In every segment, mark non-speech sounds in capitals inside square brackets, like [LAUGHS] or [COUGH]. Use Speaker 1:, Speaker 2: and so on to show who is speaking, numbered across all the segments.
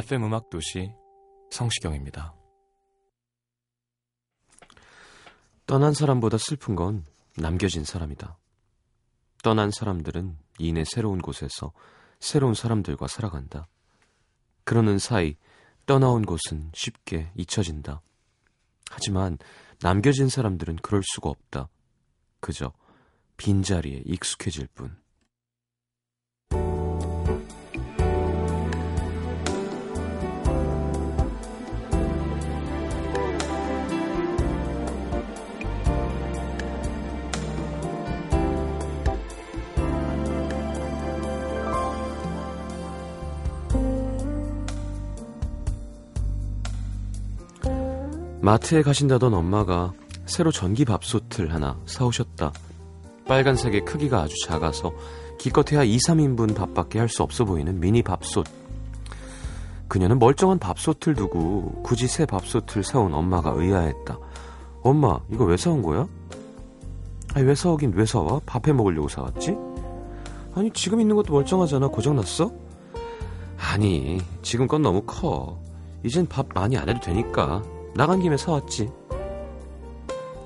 Speaker 1: FM 음악 도시 성시경입니다. 떠난 사람보다 슬픈 건 남겨진 사람이다. 떠난 사람들은 이내 새로운 곳에서 새로운 사람들과 살아간다. 그러는 사이 떠나온 곳은 쉽게 잊혀진다. 하지만 남겨진 사람들은 그럴 수가 없다. 그저 빈자리에 익숙해질 뿐. 마트에 가신다던 엄마가 새로 전기 밥솥을 하나 사오셨다. 빨간색의 크기가 아주 작아서 기껏해야 2, 3인분 밥밖에 할 수 없어 보이는 미니 밥솥. 그녀는 멀쩡한 밥솥을 두고 굳이 새 밥솥을 사온 엄마가 의아했다. 엄마, 이거 왜 사온 거야? 아니, 왜 사오긴 왜 사와? 밥해 먹으려고 사왔지? 아니, 지금 있는 것도 멀쩡하잖아. 고장났어? 아니, 지금 건 너무 커. 이젠 밥 많이 안 해도 되니까. 나간 김에 사왔지.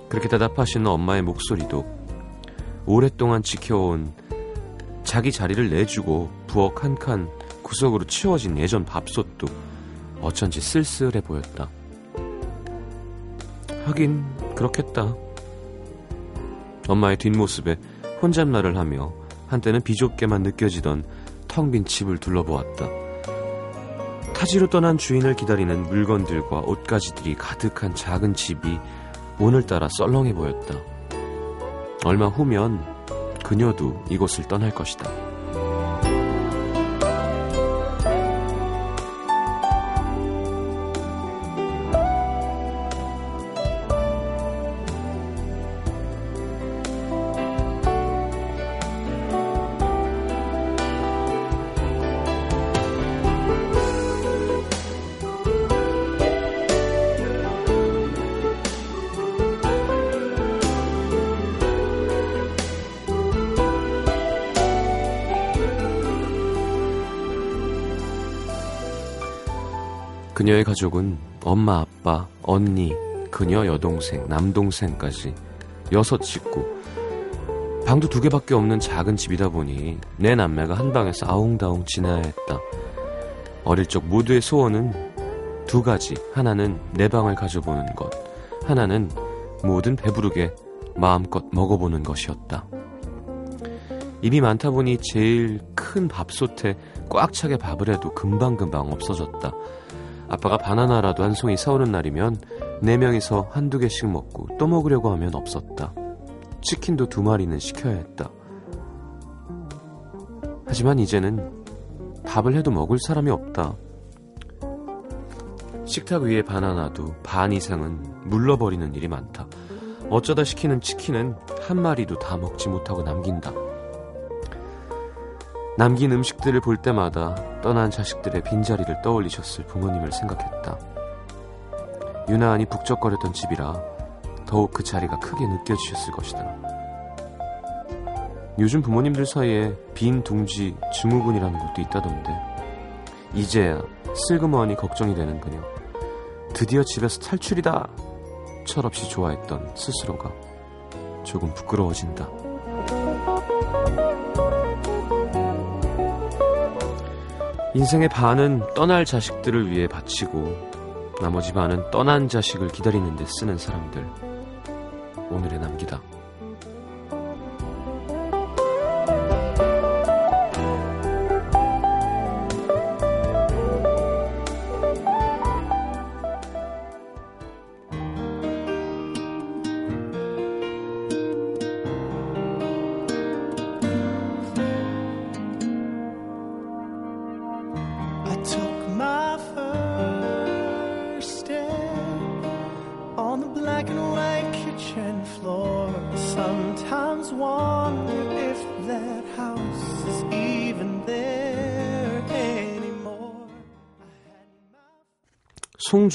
Speaker 1: 그렇게 대답하시는 엄마의 목소리도 오랫동안 지켜온 자기 자리를 내주고 부엌 한 칸 구석으로 치워진 예전 밥솥도 어쩐지 쓸쓸해 보였다. 하긴 그렇겠다. 엄마의 뒷모습에 혼잣말을 하며 한때는 비좁게만 느껴지던 텅 빈 집을 둘러보았다. 타지로 떠난 주인을 기다리는 물건들과 옷가지들이 가득한 작은 집이 오늘따라 썰렁해 보였다. 얼마 후면 그녀도 이곳을 떠날 것이다. 그녀의 가족은 엄마, 아빠, 언니, 그녀 여동생, 남동생까지 여섯 식구. 방도 두 개밖에 없는 작은 집이다 보니 내 남매가 한 방에서 아웅다웅 지내야 했다. 어릴 적 모두의 소원은 두 가지. 하나는 내 방을 가져보는 것. 하나는 모든 배부르게 마음껏 먹어보는 것이었다. 입이 많다 보니 제일 큰 밥솥에 꽉 차게 밥을 해도 금방금방 없어졌다. 아빠가 바나나라도 한 송이 사오는 날이면 네 명이서 한두 개씩 먹고 또 먹으려고 하면 없었다. 치킨도 두 마리는 시켜야 했다. 하지만 이제는 밥을 해도 먹을 사람이 없다. 식탁 위에 바나나도 반 이상은 물러버리는 일이 많다. 어쩌다 시키는 치킨은 한 마리도 다 먹지 못하고 남긴다. 남긴 음식들을 볼 때마다 떠난 자식들의 빈자리를 떠올리셨을 부모님을 생각했다. 유난히 북적거렸던 집이라 더욱 그 자리가 크게 느껴지셨을 것이다. 요즘 부모님들 사이에 빈 둥지 증후군이라는 것도 있다던데 이제야 슬그머니 걱정이 되는 그녀 드디어 집에서 탈출이다 철없이 좋아했던 스스로가 조금 부끄러워진다. 인생의 반은 떠날 자식들을 위해 바치고 나머지 반은 떠난 자식을 기다리는 데 쓰는 사람들. 오늘의 남기다.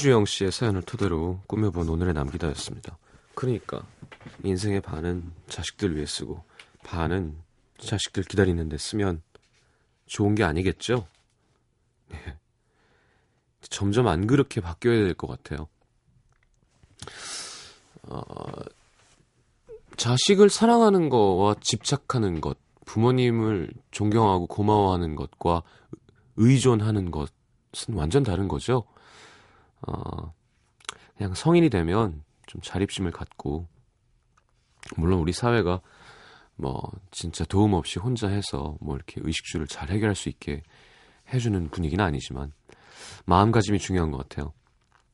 Speaker 1: 송주영 씨의 사연을 토대로 꾸며본 오늘의 남기다였습니다. 그러니까 인생의 반은 자식들 위해 쓰고 반은 자식들 기다리는데 쓰면 좋은 게 아니겠죠? 네. 점점 안 그렇게 바뀌어야 될 것 같아요. 어, 자식을 사랑하는 거와 집착하는 것, 부모님을 존경하고 고마워하는 것과 의존하는 것은 완전 다른 거죠. 어, 그냥 성인이 되면 좀 자립심을 갖고, 물론 우리 사회가 뭐 진짜 도움 없이 혼자 해서 뭐 이렇게 의식주를 잘 해결할 수 있게 해주는 분위기는 아니지만 마음가짐이 중요한 것 같아요.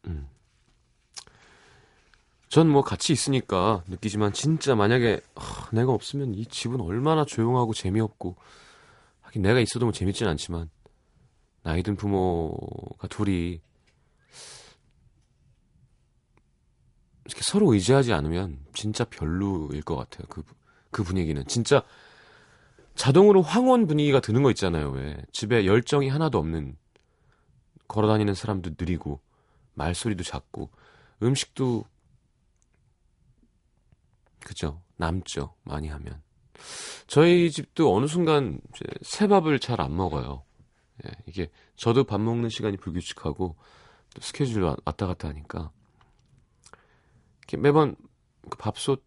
Speaker 1: 음. 전 뭐 같이 있으니까 느끼지만 진짜 만약에 하, 내가 없으면 이 집은 얼마나 조용하고 재미없고 하긴 내가 있어도 뭐 재밌진 않지만 나이 든 부모가 둘이 이렇게 서로 의지하지 않으면 진짜 별로일 것 같아요. 그, 그 분위기는. 진짜 자동으로 황혼 분위기가 드는 거 있잖아요. 왜. 집에 열정이 하나도 없는 걸어 다니는 사람도 느리고 말소리도 작고 음식도 그죠 남죠 많이 하면 저희 집도 어느 순간 이제 새 밥을 잘 안 먹어요 예, 이게 저도 밥 먹는 시간이 불규칙하고 또 스케줄 왔다 갔다 하니까 매번 그 밥솥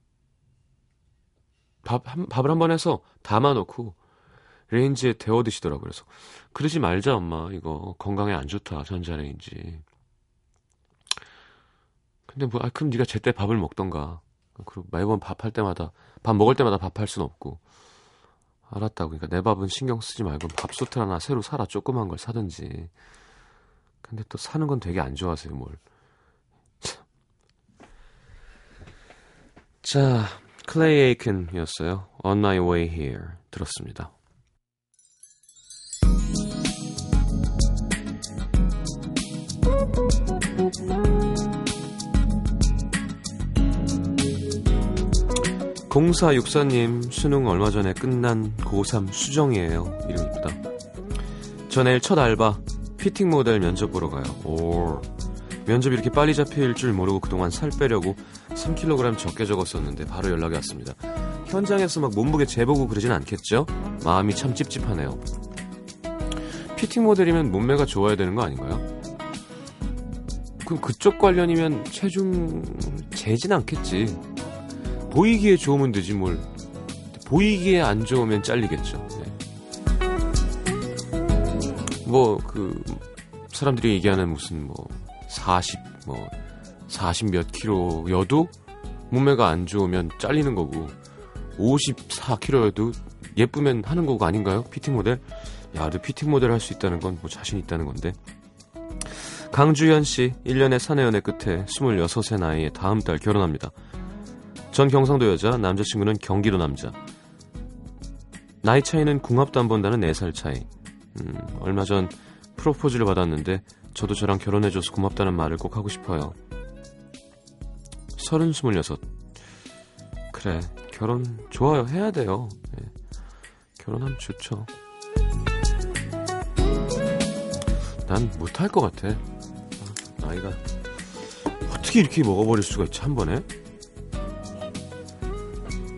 Speaker 1: 밥 한, 밥을 한 번 해서 담아놓고 레인지에 데워 드시더라고요. 그래서 그러지 말자 엄마 이거 건강에 안 좋다 전자레인지. 근데 뭐 아, 그럼 네가 제때 밥을 먹던가. 그리고 매번 밥할 때마다 밥 먹을 때마다 밥할 순 없고. 알았다고. 그러니까 내 밥은 신경 쓰지 말고 밥솥을 하나 새로 사라 조그만 걸 사든지. 근데 또 사는 건 되게 안 좋아하세요 뭘. 자, 클레이 에이큰이었어요. On My Way Here 들었습니다. 공사 육사님 수능 얼마 전에 끝난 고3 수정이에요. 이름 이쁘다. 저 내일 첫 알바 피팅 모델 면접 보러 가요. 오. 면접 이렇게 빨리 잡힐 줄 모르고 그동안 살 빼려고 3kg 적게 적었었는데 바로 연락이 왔습니다. 현장에서 막 몸무게 재보고 그러진 않겠죠? 마음이 참 찝찝하네요. 피팅 모델이면 몸매가 좋아야 되는 거 아닌가요? 그럼 그쪽 관련이면 체중 재진 않겠지. 보이기에 좋으면 되지 뭘. 보이기에 안 좋으면 잘리겠죠. 네. 뭐그 사람들이 얘기하는 무슨 뭐 40, 뭐, 40 몇 킬로여도 몸매가 안 좋으면 잘리는 거고, 54킬로여도 예쁘면 하는 거가 아닌가요? 피팅 모델? 야, 너 피팅 모델 할 수 있다는 건 뭐 자신 있다는 건데. 강주현 씨, 1년의 사내 연애 끝에 26세 나이에 다음 달 결혼합니다. 전 경상도 여자, 남자친구는 경기도 남자. 나이 차이는 궁합도 안 본다는 4살 차이. 음, 얼마 전 프로포즈를 받았는데 저도 저랑 결혼해줘서 고맙다는 말을 꼭 하고 싶어요. 서른 스물여섯. 그래, 결혼 좋아요. 해야 돼요. 네. 결혼하면 좋죠. 난 못할 것 같아. 나이가 어떻게 이렇게 먹어버릴 수가 있지 한 번에?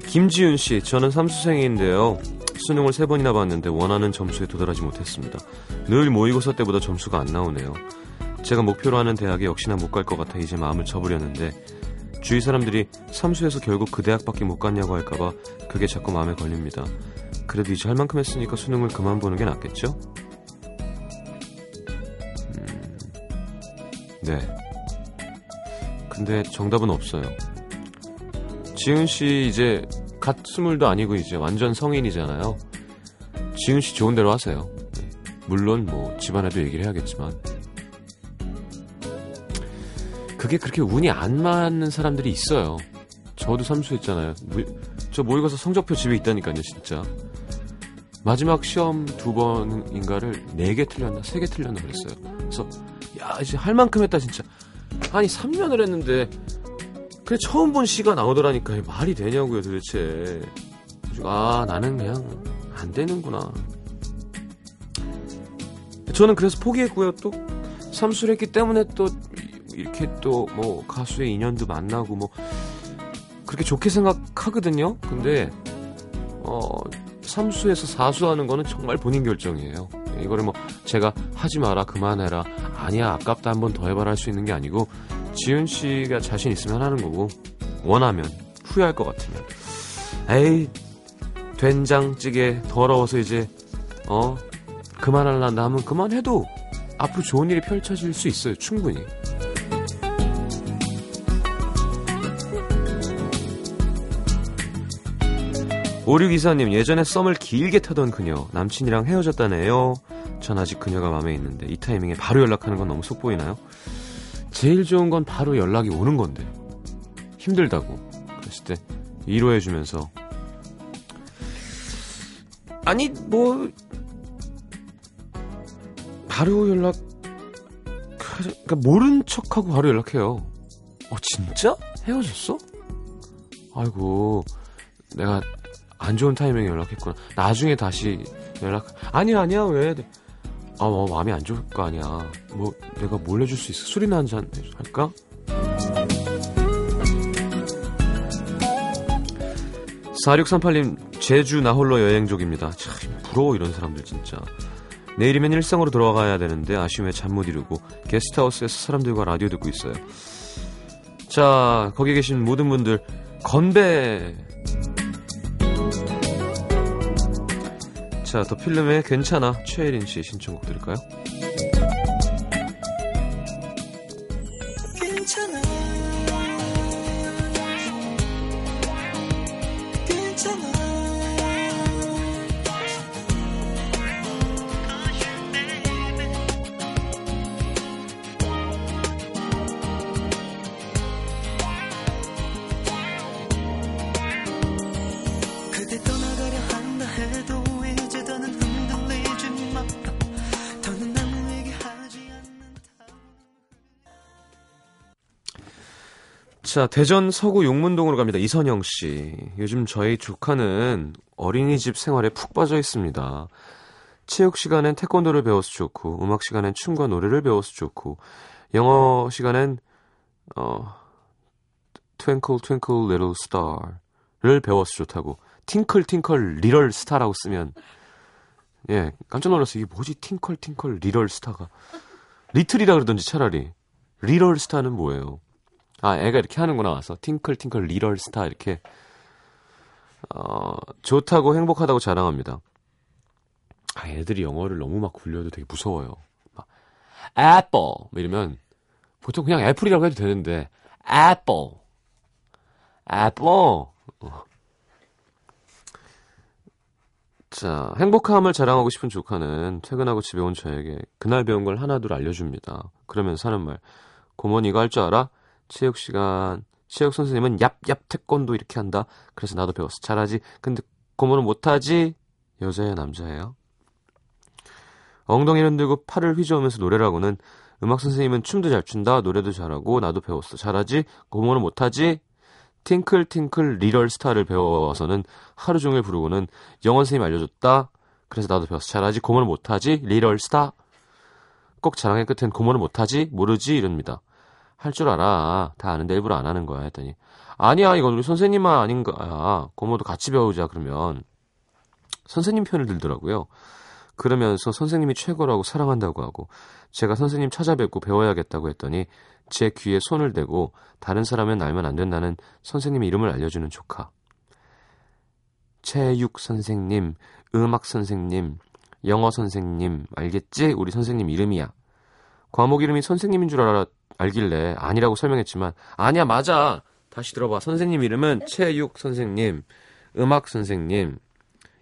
Speaker 1: 김지윤 씨, 저는 삼수생인데요. 수능을 세 번이나 봤는데 원하는 점수에 도달하지 못했습니다. 늘 모의고사 때보다 점수가 안 나오네요. 제가 목표로 하는 대학에 역시나 못 갈 것 같아 이제 마음을 접으려는데 주위 사람들이 삼수에서 결국 그 대학밖에 못 갔냐고 할까봐 그게 자꾸 마음에 걸립니다. 그래도 이제 할 만큼 했으니까 수능을 그만 보는 게 낫겠죠? 음, 네. 근데 정답은 없어요. 지은 씨 이제 갓 스물도 아니고 이제 완전 성인이잖아요. 지은 씨 좋은 대로 하세요. 네. 물론 뭐 집안에도 얘기를 해야겠지만 그게 그렇게 운이 안 맞는 사람들이 있어요. 저도 삼수했잖아요. 저 모의고사 성적표 집에 있다니까요, 진짜. 마지막 시험 두 번인가를 네 개 틀렸나 세 개 틀렸나 그랬어요. 그래서 야 이제 할 만큼 했다 진짜. 아니 3년을 했는데 그래 처음 본 시가 나오더라니까 말이 되냐고요 도대체 아, 나는 그냥 안 되는구나. 저는 그래서 포기했고요. 또 삼수를 했기 때문에 또 이렇게 또 뭐 가수의 인연도 만나고 뭐 그렇게 좋게 생각하거든요. 근데 어 삼수에서 사수하는 거는 정말 본인 결정이에요. 이거를 뭐 제가 하지 마라 그만해라 아니야 아깝다 한 번 더 해봐라 할 수 있는 게 아니고 지은 씨가 자신 있으면 하는 거고 원하면 후회할 것 같으면 에이 된장찌개 더러워서 이제 어 그만할란다 하면 그만해도 앞으로 좋은 일이 펼쳐질 수 있어요 충분히 오류기사님 예전에 썸을 길게 타던 그녀 남친이랑 헤어졌다네요 전 아직 그녀가 마음에 있는데 이 타이밍에 바로 연락하는 건 너무 속보이나요? 제일 좋은 건 바로 연락이 오는 건데 힘들다고 그랬을 때 위로해주면서 아니 뭐 바로 연락 그러니까 모른 척하고 바로 연락해요. 어 진짜 헤어졌어? 아이고 내가 안 좋은 타이밍에 연락했구나. 나중에 다시 연락 아니야 아니야 왜? 아, 뭐, 마음이 안 좋을 거 아니야. 뭐, 내가 뭘 해줄 수 있어? 술이나 한 잔 할까? 4638님, 제주 나홀로 여행족입니다. 참, 부러워, 이런 사람들 진짜. 내일이면 일상으로 돌아가야 되는데 아쉬움에 잠 못 이루고 게스트하우스에서 사람들과 라디오 듣고 있어요. 자, 거기 계신 모든 분들, 건배! 자, 더 필름의 괜찮아. 최혜린 씨 신청곡 들을까요? 자 대전 서구 용문동으로 갑니다. 이선영 씨. 요즘 저희 조카는 어린이집 생활에 푹 빠져 있습니다. 체육 시간엔 태권도를 배워서 좋고 음악 시간엔 춤과 노래를 배워서 좋고 영어 시간엔 어 Twinkle Twinkle Little Star를 배워서 좋다고. twinkle twinkle little star라고 쓰면. 예 깜짝 놀랐어요. 이게 뭐지? twinkle twinkle little star가. little이라 그러던지 차라리. 리럴 스타는 뭐예요 아 애가 이렇게 하는구나 와서 twinkle twinkle little star 이렇게 어 좋다고 행복하다고 자랑합니다 아 애들이 영어를 너무 막 굴려도 되게 무서워요 막 애플 뭐 이러면 보통 그냥 apple이라고 해도 되는데 apple apple 어. 자, 행복함을 자랑하고 싶은 조카는 퇴근하고 집에 온 저에게 그날 배운 걸 하나둘 알려줍니다. 그러면서 하는 말. 고모니 이거 할줄 알아? 체육 시간, 체육 선생님은 얍얍 태권도 이렇게 한다. 그래서 나도 배웠어. 잘하지? 근데 고모는 못하지? 여자예요, 남자예요? 엉덩이를 흔들고 팔을 휘저으면서 노래를 하고는 음악 선생님은 춤도 잘 춘다. 노래도 잘하고 나도 배웠어. 잘하지? 고모는 못하지? twinkle twinkle little star를 배워서는 하루 종일 부르고는 영어 선생님 알려줬다. 그래서 나도 배웠어. 잘하지? 고모는 못하지? little star. 꼭 자랑의 끝엔 고모는 못하지? 모르지? 이럽니다. 할 줄 알아. 다 아는데 일부러 안 하는 거야. 했더니 아니야 이건 우리 선생님만 아닌 거야. 고모도 같이 배우자 그러면 선생님 편을 들더라고요. 그러면서 선생님이 최고라고 사랑한다고 하고 제가 선생님 찾아뵙고 배워야겠다고 했더니 제 귀에 손을 대고 다른 사람은 알면 안 된다는 선생님 이름을 알려주는 조카. 체육 선생님, 음악 선생님, 영어 선생님, 알겠지? 우리 선생님 이름이야. 과목 이름이 선생님인 줄 알아, 알길래 아니라고 설명했지만, 아니야, 맞아! 다시 들어봐. 선생님 이름은 체육 선생님, 음악 선생님,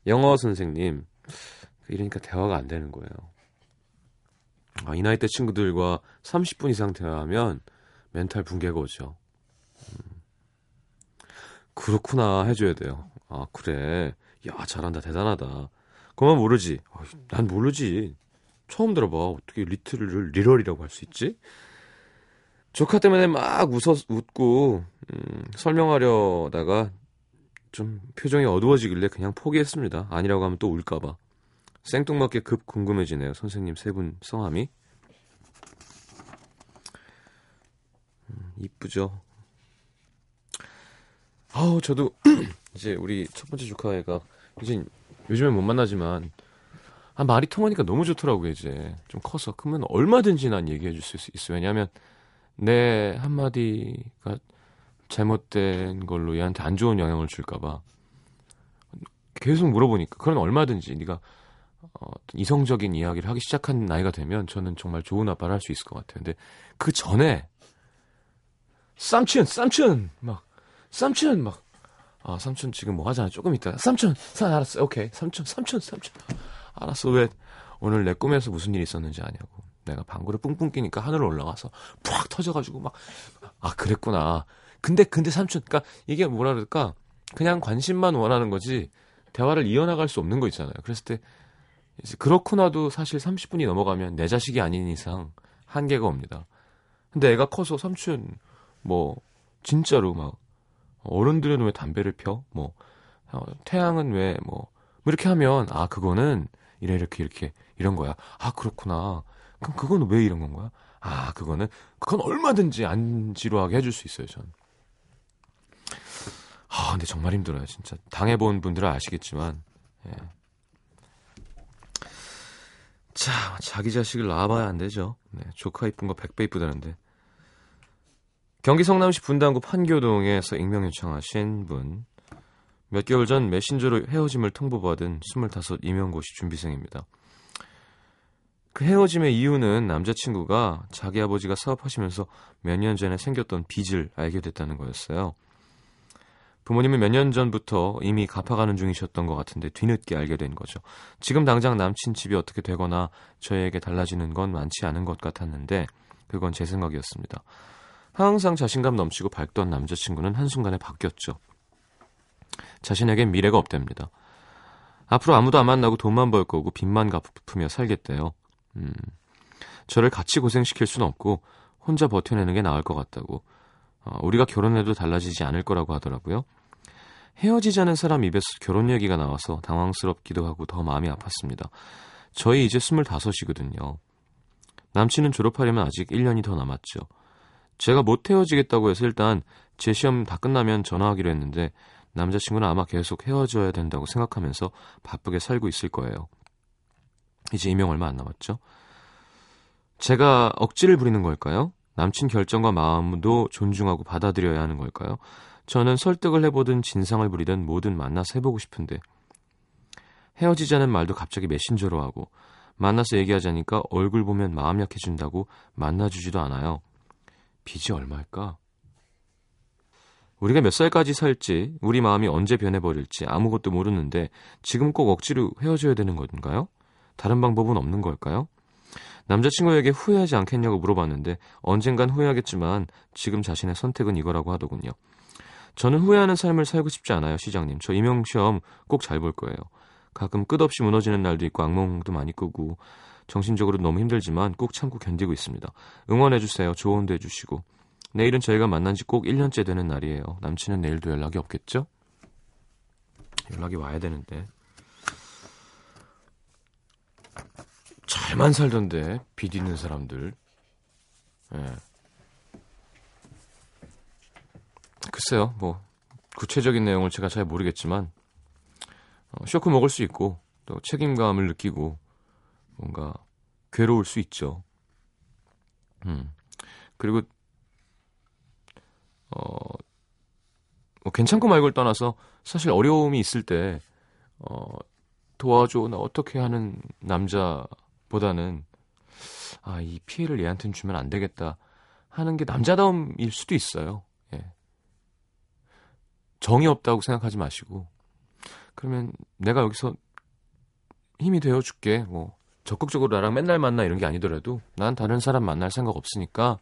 Speaker 1: 영어 선생님. 이러니까 대화가 안 되는 거예요. 아, 이 나이 대 친구들과 30분 이상 대화하면 멘탈 붕괴가 오죠. 음. 그렇구나 해줘야 돼요. 아 그래, 야 잘한다 대단하다. 그만 모르지. 어, 난 모르지. 처음 들어봐. 어떻게 리틀을 리럴이라고 할 수 있지? 조카 때문에 막 웃어 웃고 음, 설명하려다가 좀 표정이 어두워지길래 그냥 포기했습니다. 아니라고 하면 또 울까봐. 생뚱맞게 급 궁금해지네요. 선생님 세 분 성함이. 음, 이쁘죠. 아우 저도 [CLEARS THROAT] 이제 우리 첫 번째 조카애가 이제 요즘엔 못 만나지만 아 말이 통하니까 너무 좋더라고요 이제 좀 커서 그러면 얼마든지 난 얘기해 줄 수 있어요 왜냐하면 내 한마디가 잘못된 걸로 얘한테 안 좋은 영향을 줄까봐 계속 물어보니까 그건 얼마든지 네가 어, 이성적인 이야기를 하기 시작한 나이가 되면 저는 정말 좋은 아빠를 할 수 있을 것 같아요. 근데 그 전에 삼촌, 삼촌 막 삼촌 막 아, 삼촌 지금 뭐 하잖아. 조금 있다. 삼촌, 삼 알았어. 오케이. 삼촌, 삼촌, 삼촌. 알았어. 왜 오늘 내 꿈에서 무슨 일이 있었는지 아냐고. 내가 방구를 뿡뿡 끼니까 하늘로 올라가서 푹 터져가지고 막, 아, 그랬구나. 근데, 근데 삼촌, 그니까 이게 뭐라 그럴까. 그냥 관심만 원하는 거지, 대화를 이어나갈 수 없는 거 있잖아요. 그랬을 때, 이제 그렇구나도 사실 30분이 넘어가면 내 자식이 아닌 이상 한계가 옵니다. 근데 애가 커서 삼촌, 뭐, 진짜로 막, 어른들은 왜 담배를 펴? 뭐, 어, 태양은 왜, 뭐, 뭐 이렇게 하면, 아, 그거는, 이래, 이렇게, 이렇게, 이런 거야. 아, 그렇구나. 그럼 그건 왜 이런 건가요? 아, 그거는, 그건 얼마든지 안 지루하게 해줄 수 있어요, 전. 아, 근데 정말 힘들어요, 진짜. 당해본 분들은 아시겠지만, 예. 자, 자기 자식을 낳아봐야 안 되죠. 네, 조카 이쁜 거 100배 이쁘다는데. 경기 성남시 분당구 판교동에서 익명 요청하신 분. 몇 개월 전 메신저로 헤어짐을 통보받은 25 임용고시 준비생입니다. 그 헤어짐의 이유는 남자친구가 자기 아버지가 사업하시면서 몇 년 전에 생겼던 빚을 알게 됐다는 거였어요. 부모님은 몇 년 전부터 이미 갚아가는 중이셨던 것 같은데 뒤늦게 알게 된 거죠. 지금 당장 남친 집이 어떻게 되거나 저에게 달라지는 건 많지 않은 것 같았는데 그건 제 생각이었습니다. 항상 자신감 넘치고 밝던 남자친구는 한순간에 바뀌었죠. 자신에겐 미래가 없답니다. 앞으로 아무도 안 만나고 돈만 벌 거고 빚만 갚으며 살겠대요. 음, 저를 같이 고생시킬 수는 없고 혼자 버텨내는 게 나을 것 같다고. 어, 우리가 결혼해도 달라지지 않을 거라고 하더라고요. 헤어지자는 사람 입에서 결혼 얘기가 나와서 당황스럽기도 하고 더 마음이 아팠습니다. 저희 이제 25이거든요. 남친은 졸업하려면 아직 1년이 더 남았죠. 제가 못 헤어지겠다고 해서 일단 제 시험 다 끝나면 전화하기로 했는데 남자친구는 아마 계속 헤어져야 된다고 생각하면서 바쁘게 살고 있을 거예요. 이제 이명 얼마 안 남았죠. 제가 억지를 부리는 걸까요? 남친 결정과 마음도 존중하고 받아들여야 하는 걸까요? 저는 설득을 해보든 진상을 부리든 뭐든 만나서 해보고 싶은데 헤어지자는 말도 갑자기 메신저로 하고 만나서 얘기하자니까 얼굴 보면 마음 약해진다고 만나주지도 않아요. 빚이 얼마일까? 우리가 몇 살까지 살지, 우리 마음이 언제 변해버릴지 아무것도 모르는데 지금 꼭 억지로 헤어져야 되는 건가요? 다른 방법은 없는 걸까요? 남자친구에게 후회하지 않겠냐고 물어봤는데 언젠간 후회하겠지만 지금 자신의 선택은 이거라고 하더군요. 저는 후회하는 삶을 살고 싶지 않아요, 시장님. 저 임용시험 꼭 잘 볼 거예요. 가끔 끝없이 무너지는 날도 있고 악몽도 많이 꾸고 정신적으로 너무 힘들지만 꼭 참고 견디고 있습니다. 응원해주세요. 조언도 해주시고. 내일은 저희가 만난 지 꼭 1년째 되는 날이에요. 남친은 내일도 연락이 없겠죠? 연락이 와야 되는데. 잘만 살던데, 빚 있는 사람들. 예. 글쎄요, 뭐, 구체적인 내용을 제가 잘 모르겠지만, 어, 쇼크 먹을 수 있고, 또 책임감을 느끼고, 뭔가 괴로울 수 있죠. 음. 그리고 어, 뭐 괜찮고 말고를 떠나서 사실 어려움이 있을 때 어, 도와줘 나 어떻게 하는 남자보다는 아, 이 피해를 얘한테는 주면 안 되겠다 하는 게 남자다움일 수도 있어요. 예. 정이 없다고 생각하지 마시고 그러면 내가 여기서 힘이 되어 줄게. 뭐 적극적으로 나랑 맨날 만나 이런 게 아니더라도 난 다른 사람 만날 생각 없으니까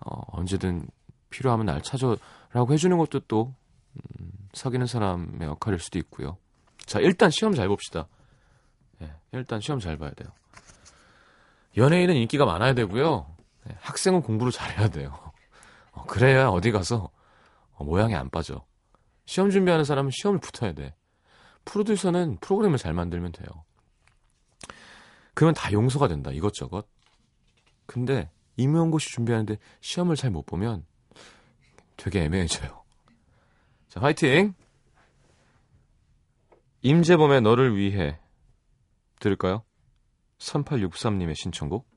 Speaker 1: 어, 언제든 필요하면 날 찾아라고 해주는 것도 또 음, 사귀는 사람의 역할일 수도 있고요. 자 일단 시험 잘 봅시다. 예, 일단 시험 잘 봐야 돼요. 연예인은 인기가 많아야 되고요. 예, 학생은 공부를 잘해야 돼요. [LAUGHS] 어, 그래야 어디 가서 어, 모양이 안 빠져. 시험 준비하는 사람은 시험을 붙어야 돼. 프로듀서는 프로그램을 잘 만들면 돼요. 그러면 다 용서가 된다. 이것저것. 근데 임용고시 준비하는데 시험을 잘 못 보면 되게 애매해져요. 자, 화이팅! 임재범의 너를 위해 들을까요? 3863님의 신청곡.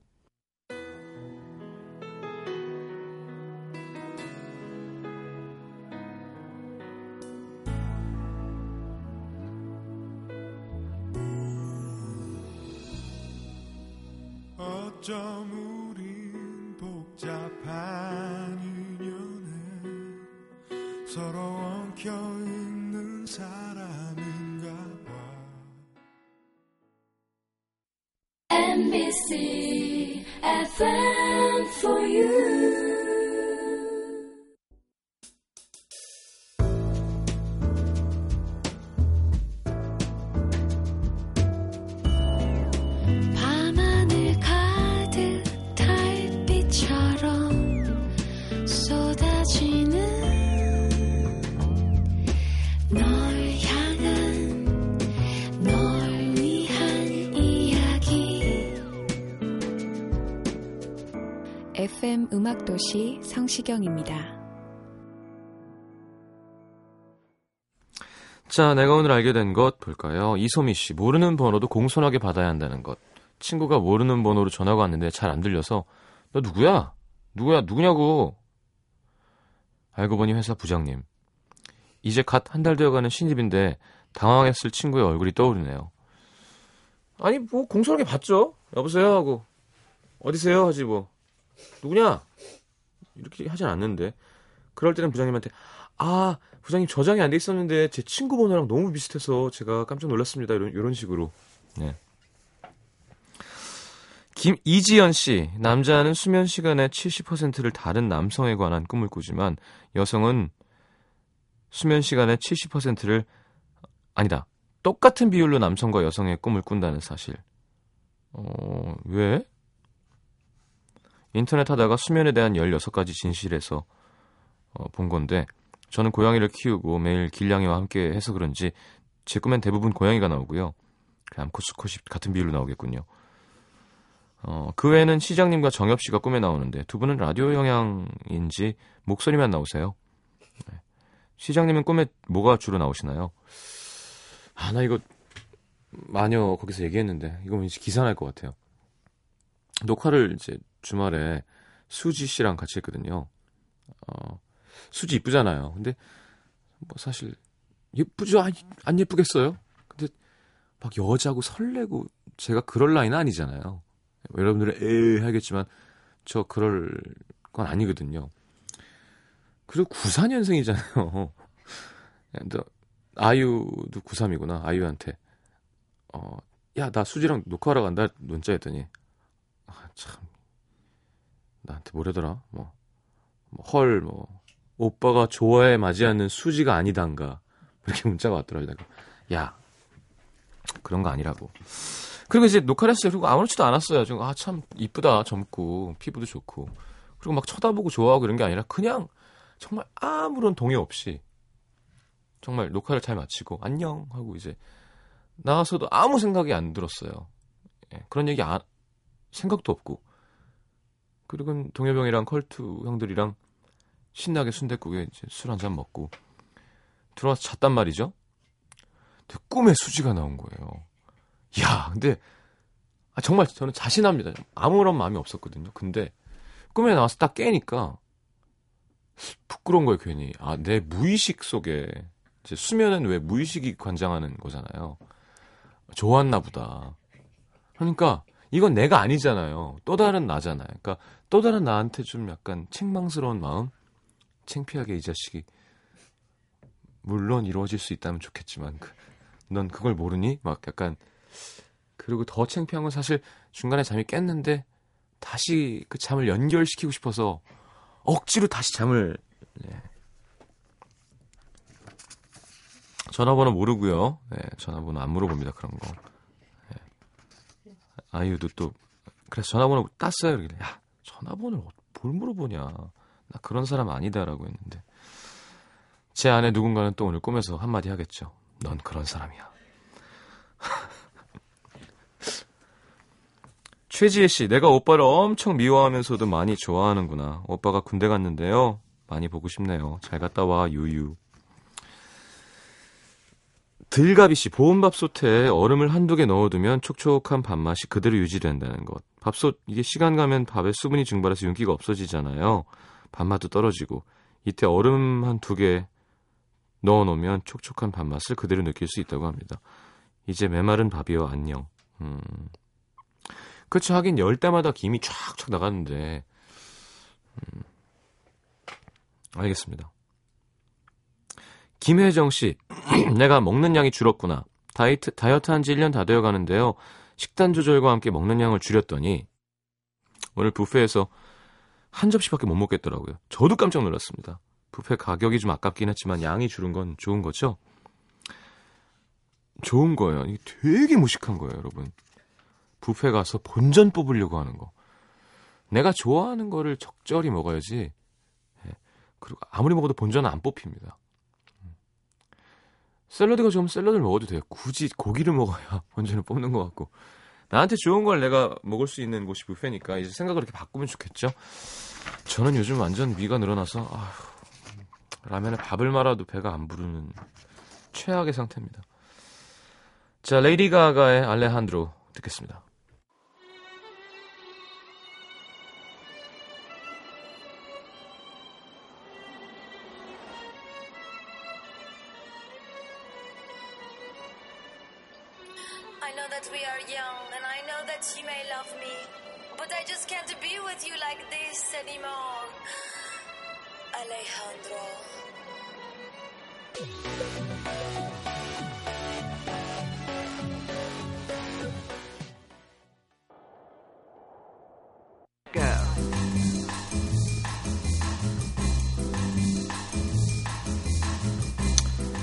Speaker 2: FM
Speaker 3: 음악도시 성시경입니다.
Speaker 1: 자, 내가 오늘 알게 된 것 볼까요? 이소미 씨, 모르는 번호도 공손하게 받아야 한다는 것. 친구가 모르는 번호로 전화가 왔는데 잘 안 들려서 너 누구야? 누구야? 누구냐고. 알고 보니 회사 부장님. 이제 갓 한 달 되어가는 신입인데 당황했을 친구의 얼굴이 떠오르네요. 아니 뭐 공손하게 받죠. 여보세요 하고 어디세요 하지 뭐 누구냐 이렇게 하진 않는데 그럴 때는 부장님한테 아 부장님 저장이 안 돼 있었는데 제 친구 번호랑 너무 비슷해서 제가 깜짝 놀랐습니다. 이런 이런 식으로. 네. 김이지연 씨, 남자는 수면 시간의 70%를 다른 남성에 관한 꿈을 꾸지만 여성은 수면 시간의 70%를 아니다. 똑같은 비율로 남성과 여성의 꿈을 꾼다는 사실. 어, 왜? 인터넷 하다가 수면에 대한 16가지 진실에서 어, 본 건데 저는 고양이를 키우고 매일 길냥이와 함께 해서 그런지 제 꿈엔 대부분 고양이가 나오고요. 암컷 수컷이 같은 비율로 나오겠군요. 어, 그 외에는 시장님과 정엽 씨가 꿈에 나오는데 두 분은 라디오 영향인지 목소리만 나오세요. 네. 시장님은 꿈에 뭐가 주로 나오시나요? 아, 나 이거 마녀 거기서 얘기했는데 이거 왠지 기사 날 것 같아요. 녹화를 이제 주말에 수지 씨랑 같이 했거든요. 어, 수지 이쁘잖아요. 근데 뭐 사실 예쁘죠? 안, 안 예쁘겠어요? 근데 막 여자고 설레고 제가 그럴 나이는 아니잖아요. 여러분들은 에 하겠지만 저 그럴 건 아니거든요. 그리고 94년생이잖아요. [LAUGHS] 아유도 93이구나. 아유한테 어, 야, 나 수지랑 녹화하러 간다. 문자 했더니 아, 참 나한테 뭐래더라? 뭐, 뭐 헐, 뭐 오빠가 좋아해 맞지 않는 수지가 아니단가 이렇게 문자가 왔더라고요. 야 그런 거 아니라고. 그리고 이제 녹화를 했어요. 그리고 아무렇지도 않았어요. 좀, 아, 참, 이쁘다. 젊고, 피부도 좋고. 그리고 막 쳐다보고 좋아하고 이런 게 아니라 그냥 정말 아무런 동의 없이 정말 녹화를 잘 마치고 안녕 하고 이제 나와서도 아무 생각이 안 들었어요. 예, 그런 얘기 안, 생각도 없고. 그리고 동해병이랑 컬투 형들이랑 신나게 순댓국에 이제 술한 잔 먹고 들어와서 잤단 말이죠. 근데 꿈에 수지가 나온 거예요. 야, 근데 아, 정말 저는 자신합니다. 아무런 마음이 없었거든요. 근데 꿈에 나와서 딱 깨니까 부끄러운 거예요, 괜히. 아, 내 무의식 속에 이제 수면은 왜 무의식이 관장하는 거잖아요. 좋았나 보다. 그러니까 이건 내가 아니잖아요. 또 다른 나잖아요. 그러니까 또 다른 나한테 좀 약간 책망스러운 마음? 창피하게 이 자식이 물론 이루어질 수 있다면 좋겠지만 그, 넌 그걸 모르니? 막 약간 그리고 더 창피한 건 사실 중간에 잠이 깼는데 다시 그 잠을 연결시키고 싶어서 억지로 다시 잠을 네. 전화번호 모르고요. 네, 전화번호 안 물어봅니다. 그런 거. 네. 아이유도 또 그래서 전화번호 땄어요. 그러길래 야 전화번호를 뭘 물어보냐. 나 그런 사람 아니다라고 했는데 제 안에 누군가는 또 오늘 꿈에서 한마디 하겠죠. 넌 그런 사람이야. [LAUGHS] 최지혜 씨, 내가 오빠를 엄청 미워하면서도 많이 좋아하는구나. 오빠가 군대 갔는데요. 많이 보고 싶네요. 잘 갔다 와, 유유. 들가비 씨, 보온밥솥에 얼음을 한두 개 넣어두면 촉촉한 밥맛이 그대로 유지된다는 것. 밥솥, 이게 시간 가면 밥에 수분이 증발해서 윤기가 없어지잖아요. 밥맛도 떨어지고. 이때 얼음 한 두 개 넣어놓으면 촉촉한 밥맛을 그대로 느낄 수 있다고 합니다. 이제 메마른 밥이요, 안녕. 음. 그쵸, 하긴 열 때마다 김이 쫙쫙 나가는데. 음. 알겠습니다. 김혜정 씨, [CLEARS THROAT] 내가 먹는 양이 줄었구나. 다이어트, 다이어트 한 지 1년 다 되어 가는데요. 식단 조절과 함께 먹는 양을 줄였더니, 오늘 뷔페에서 한 접시밖에 못 먹겠더라고요. 저도 깜짝 놀랐습니다. 뷔페 가격이 좀 아깝긴 했지만 양이 줄은 건 좋은 거죠? 좋은 거예요. 이게 되게 무식한 거예요, 여러분. 뷔페 가서 본전 뽑으려고 하는 거. 내가 좋아하는 거를 적절히 먹어야지. 예. 그리고 아무리 먹어도 본전은 안 뽑힙니다. 샐러드가 좋으면 샐러드를 먹어도 돼요. 굳이 고기를 먹어야 [LAUGHS] 본전을 뽑는 것 같고. 나한테 좋은 걸 내가 먹을 수 있는 곳이 뷔페니까 이제 생각을 이렇게 바꾸면 좋겠죠. 저는 요즘 완전 위가 늘어나서 아휴, 라면에 밥을 말아도 배가 안 부르는 최악의 상태입니다. 자, 레이디 가가의 알레한드로 듣겠습니다.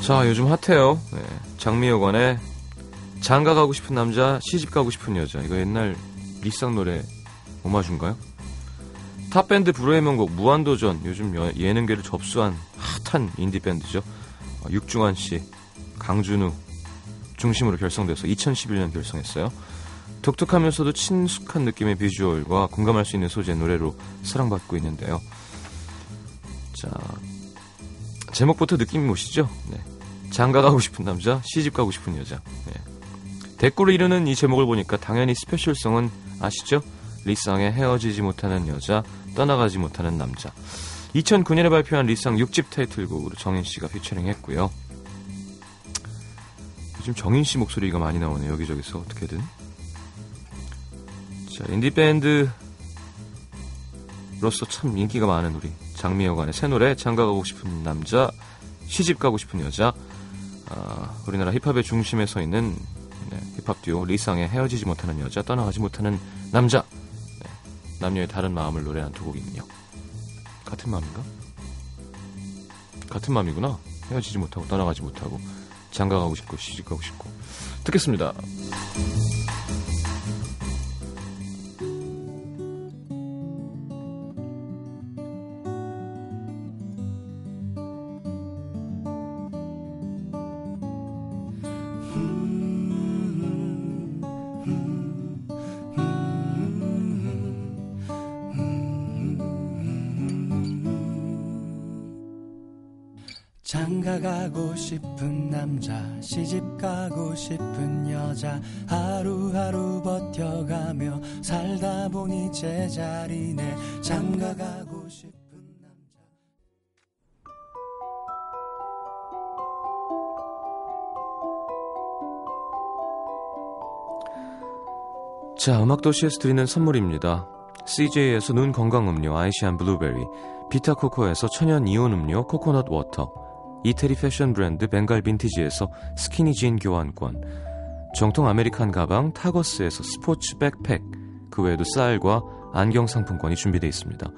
Speaker 1: 자, 요즘 핫해요. 네, 장미여관의 장가 가고 싶은 남자, 시집 가고 싶은 여자. 이거 옛날 리쌍 노래 오마주인가요? 탑밴드 브로의 명곡 무한도전 요즘 여- 예능계를 접수한 핫한 인디밴드죠. 어, 육중완 씨, 강준우 중심으로 결성돼서 2011년 결성했어요. 독특하면서도 친숙한 느낌의 비주얼과 공감할 수 있는 소재 노래로 사랑받고 있는데요. 자, 제목부터 느낌이 오시죠? 네. 장가 가고 싶은 남자, 시집 가고 싶은 여자. 네. 댓구를 이루는 이 제목을 보니까 당연히 special song은 아시죠? 리쌍의 헤어지지 못하는 여자, 떠나가지 못하는 남자. 2009년에 발표한 리쌍 6집 타이틀곡으로 정인 씨가 피처링 했고요. 요즘 정인 씨 목소리가 많이 나오네요. 여기저기서 어떻게든. 자, 인디 밴드로서 참 인기가 많은 우리 장미여관의 새 노래 장가 가고 싶은 남자, 시집 가고 싶은 여자. 아, 우리나라 힙합의 중심에 서 있는 네, 힙합 듀오 리쌍의 헤어지지 못하는 여자, 떠나가지 못하는 남자. 네, 남녀의 다른 마음을 노래한 두 곡이군요. 같은 마음인가? 같은 마음이구나. 헤어지지 못하고 떠나가지 못하고 장가 가고 싶고 시집 가고 싶고 듣겠습니다.
Speaker 4: 장가 가고 싶은 남자 자,
Speaker 1: 음악도시에서 드리는 선물입니다. CJ에서 눈 건강 음료 아이시안 블루베리, 비타코코에서 천연 이온 음료 코코넛 워터, 이태리 패션 브랜드 벵갈 빈티지에서 스키니진 교환권, 정통 아메리칸 가방 타거스에서 스포츠 백팩, 그 외에도 쌀과 안경 상품권이 준비되어 있습니다.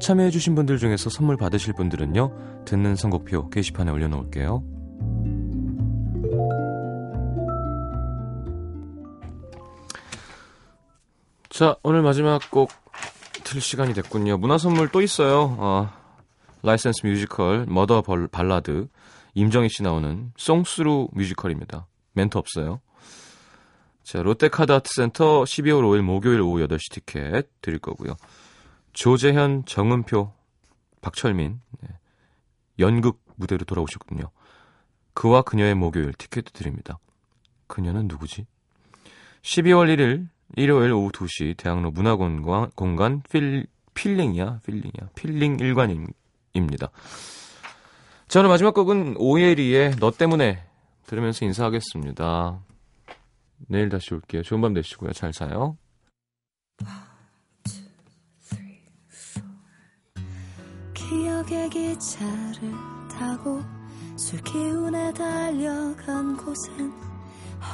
Speaker 1: 참여해주신 분들 중에서 선물 받으실 분들은요, 듣는 선곡표 게시판에 올려놓을게요. 자, 오늘 마지막 곡 틀 시간이 됐군요. 문화 선물 또 있어요. 아, 라이센스 뮤지컬 머더 벌- 발라드 임정희 씨 나오는 song-through 뮤지컬입니다. 멘트 없어요. 자, 롯데카드 아트센터 12월 5일 목요일 오후 8시 티켓 드릴 거고요. 조재현, 정은표, 박철민 네. 연극 무대로 돌아오셨군요. 그와 그녀의 목요일 티켓도 드립니다. 그녀는 누구지? 12월 1일 일요일 오후 2시 대학로 문화공간 공간 필, 필링이야 필링이야 필링 일관입니다. 자 오늘 마지막 곡은 오예리의 너 때문에 들으면서 인사하겠습니다. 내일 다시 올게요. 좋은 밤 되시고요. 잘 자요.
Speaker 2: 기억의 기차를 타고 술 기운에 달려간 곳엔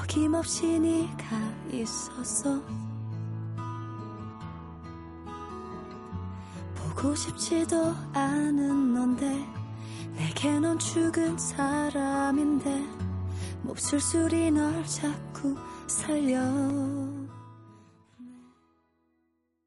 Speaker 2: 어김없이 네가 있었어 보고 싶지도 않은 넌데 내게 넌 죽은 사람인데 몹쓸 술이 널 자꾸 살려